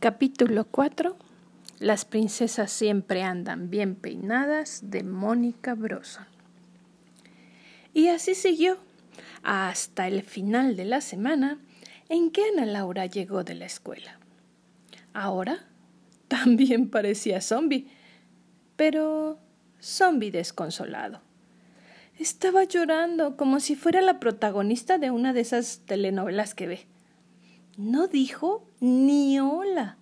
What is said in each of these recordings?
Capítulo 4 Las princesas siempre andan bien peinadas de Mónica Broson. Y así siguió hasta el final de la semana en que Ana Laura llegó de la escuela. Ahora también parecía zombie, pero zombie desconsolado. Estaba llorando como si fuera la protagonista de una de esas telenovelas que ve. No dijo ni hola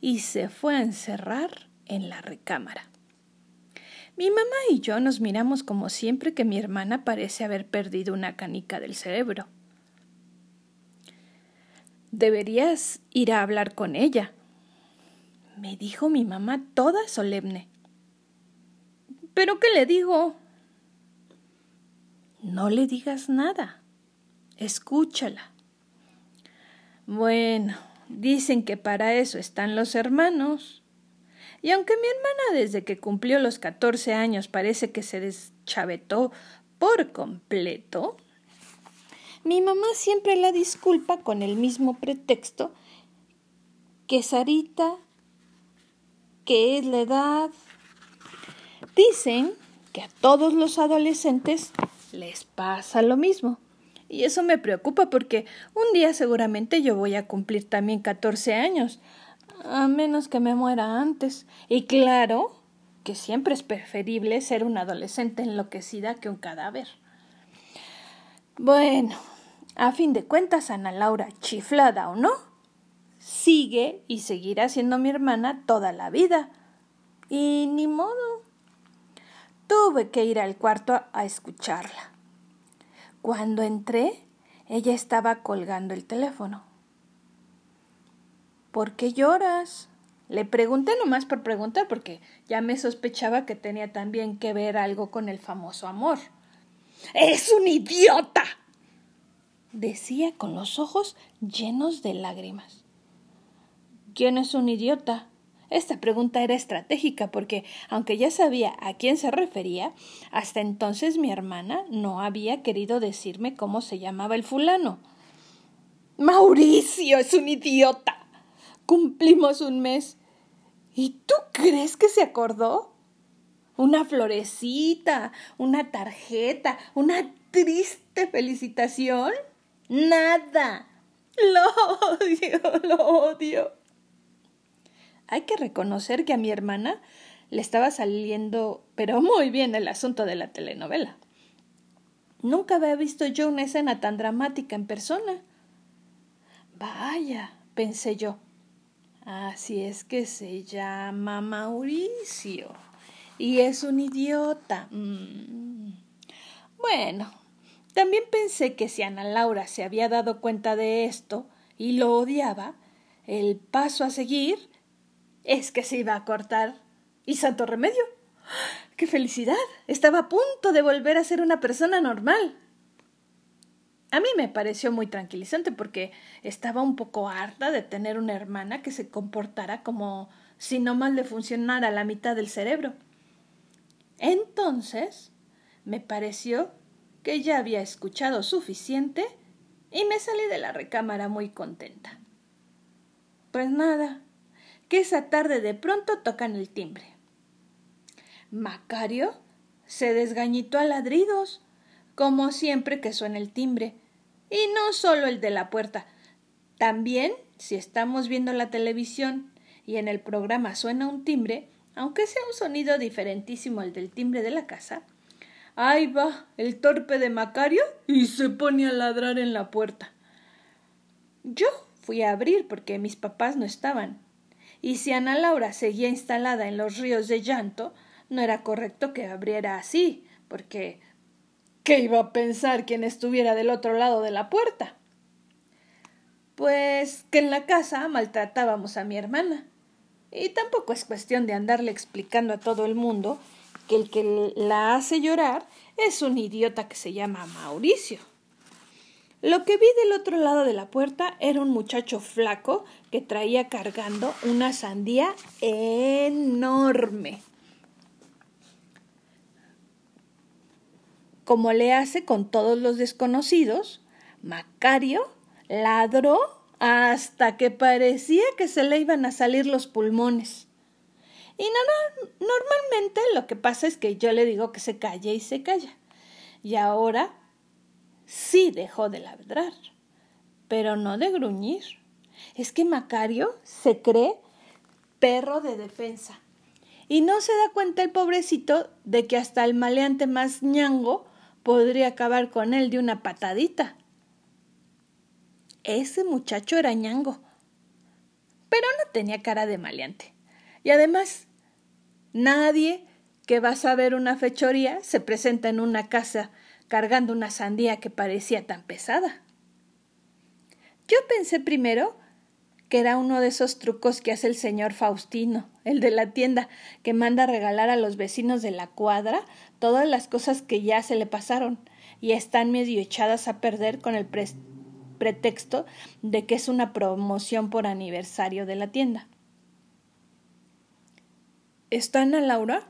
y se fue a encerrar en la recámara. Mi mamá y yo nos miramos como siempre que mi hermana parece haber perdido una canica del cerebro. Deberías ir a hablar con ella, me dijo mi mamá toda solemne. ¿Pero qué le digo? No le digas nada. Escúchala. Bueno, dicen que para eso están los hermanos. Y aunque mi hermana desde que cumplió los catorce años parece que se deschavetó por completo, mi mamá siempre la disculpa con el mismo pretexto que Sarita, que es la edad. Dicen que a todos los adolescentes les pasa lo mismo. Y eso me preocupa porque un día seguramente yo voy a cumplir también 14 años, a menos que me muera antes. Y claro que siempre es preferible ser una adolescente enloquecida que un cadáver. Bueno, a fin de cuentas, Ana Laura, chiflada o no, sigue y seguirá siendo mi hermana toda la vida. Y ni modo. Tuve que ir al cuarto a escucharla. Cuando entré, ella estaba colgando el teléfono. ¿Por qué lloras? Le pregunté nomás por preguntar, porque ya me sospechaba que tenía también que ver algo con el famoso amor. ¡Es un idiota! decía con los ojos llenos de lágrimas. ¿Quién es un idiota? Esta pregunta era estratégica porque, aunque ya sabía a quién se refería, hasta entonces mi hermana no había querido decirme cómo se llamaba el fulano. Mauricio es un idiota. Cumplimos un mes. ¿Y tú crees que se acordó? Una florecita, una tarjeta, una triste felicitación. Nada. Lo odio, lo odio. Hay que reconocer que a mi hermana le estaba saliendo, pero muy bien, el asunto de la telenovela. Nunca había visto yo una escena tan dramática en persona. Vaya, pensé yo. Así es que se llama Mauricio. Y es un idiota. Mm. Bueno, también pensé que si Ana Laura se había dado cuenta de esto y lo odiaba, el paso a seguir es que se iba a cortar. ¿Y santo remedio? ¡Qué felicidad! Estaba a punto de volver a ser una persona normal. A mí me pareció muy tranquilizante porque estaba un poco harta de tener una hermana que se comportara como si no mal le funcionara la mitad del cerebro. Entonces me pareció que ya había escuchado suficiente y me salí de la recámara muy contenta. Pues nada, que esa tarde de pronto tocan el timbre. Macario se desgañitó a ladridos, como siempre que suena el timbre, y no solo el de la puerta, también si estamos viendo la televisión y en el programa suena un timbre, aunque sea un sonido diferentísimo al del timbre de la casa, ahí va el torpe de Macario y se pone a ladrar en la puerta. Yo fui a abrir porque mis papás no estaban, y si Ana Laura seguía instalada en los ríos de llanto, no era correcto que abriera así, porque ¿qué iba a pensar quien estuviera del otro lado de la puerta? Pues que en la casa maltratábamos a mi hermana. Y tampoco es cuestión de andarle explicando a todo el mundo que el que la hace llorar es un idiota que se llama Mauricio. Lo que vi del otro lado de la puerta era un muchacho flaco que traía cargando una sandía enorme. Como le hace con todos los desconocidos, Macario ladró hasta que parecía que se le iban a salir los pulmones. Y no, normalmente lo que pasa es que yo le digo que se calle y se calla. Y ahora sí dejó de ladrar, pero no de gruñir. Es que Macario se cree perro de defensa. Y no se da cuenta el pobrecito de que hasta el maleante más ñango podría acabar con él de una patadita. Ese muchacho era ñango, pero no tenía cara de maleante. Y además, nadie que va a saber una fechoría se presenta en una casa cargando una sandía que parecía tan pesada. Yo pensé primero que era uno de esos trucos que hace el señor Faustino, el de la tienda, que manda regalar a los vecinos de la cuadra todas las cosas que ya se le pasaron y están medio echadas a perder con el pretexto de que es una promoción por aniversario de la tienda. ¿Está Ana Laura?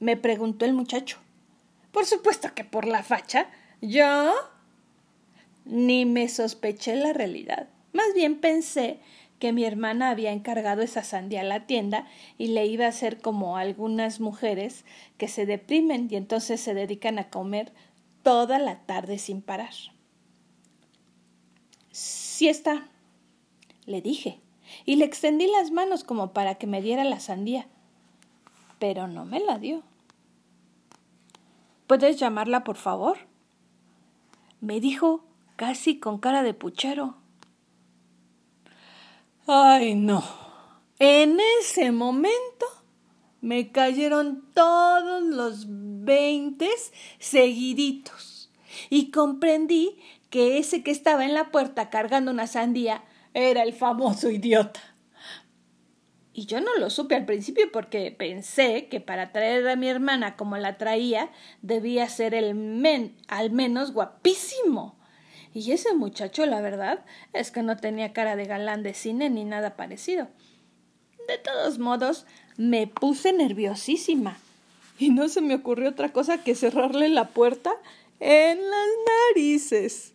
me preguntó el muchacho. Por supuesto que por la facha. ¿Yo? Ni me sospeché la realidad. Más bien pensé que mi hermana había encargado esa sandía a la tienda y le iba a hacer como algunas mujeres que se deprimen y entonces se dedican a comer toda la tarde sin parar. Sí está, le dije, y le extendí las manos como para que me diera la sandía, pero no me la dio. ¿Puedes llamarla, por favor? Me dijo casi con cara de puchero. Ay, no. En ese momento me cayeron todos los veintes seguiditos y comprendí que ese que estaba en la puerta cargando una sandía era el famoso idiota. Y yo no lo supe al principio porque pensé que para traer a mi hermana como la traía debía ser el men al menos guapísimo. Y ese muchacho, la verdad, es que no tenía cara de galán de cine ni nada parecido. De todos modos, me puse nerviosísima. Y no se me ocurrió otra cosa que cerrarle la puerta en las narices.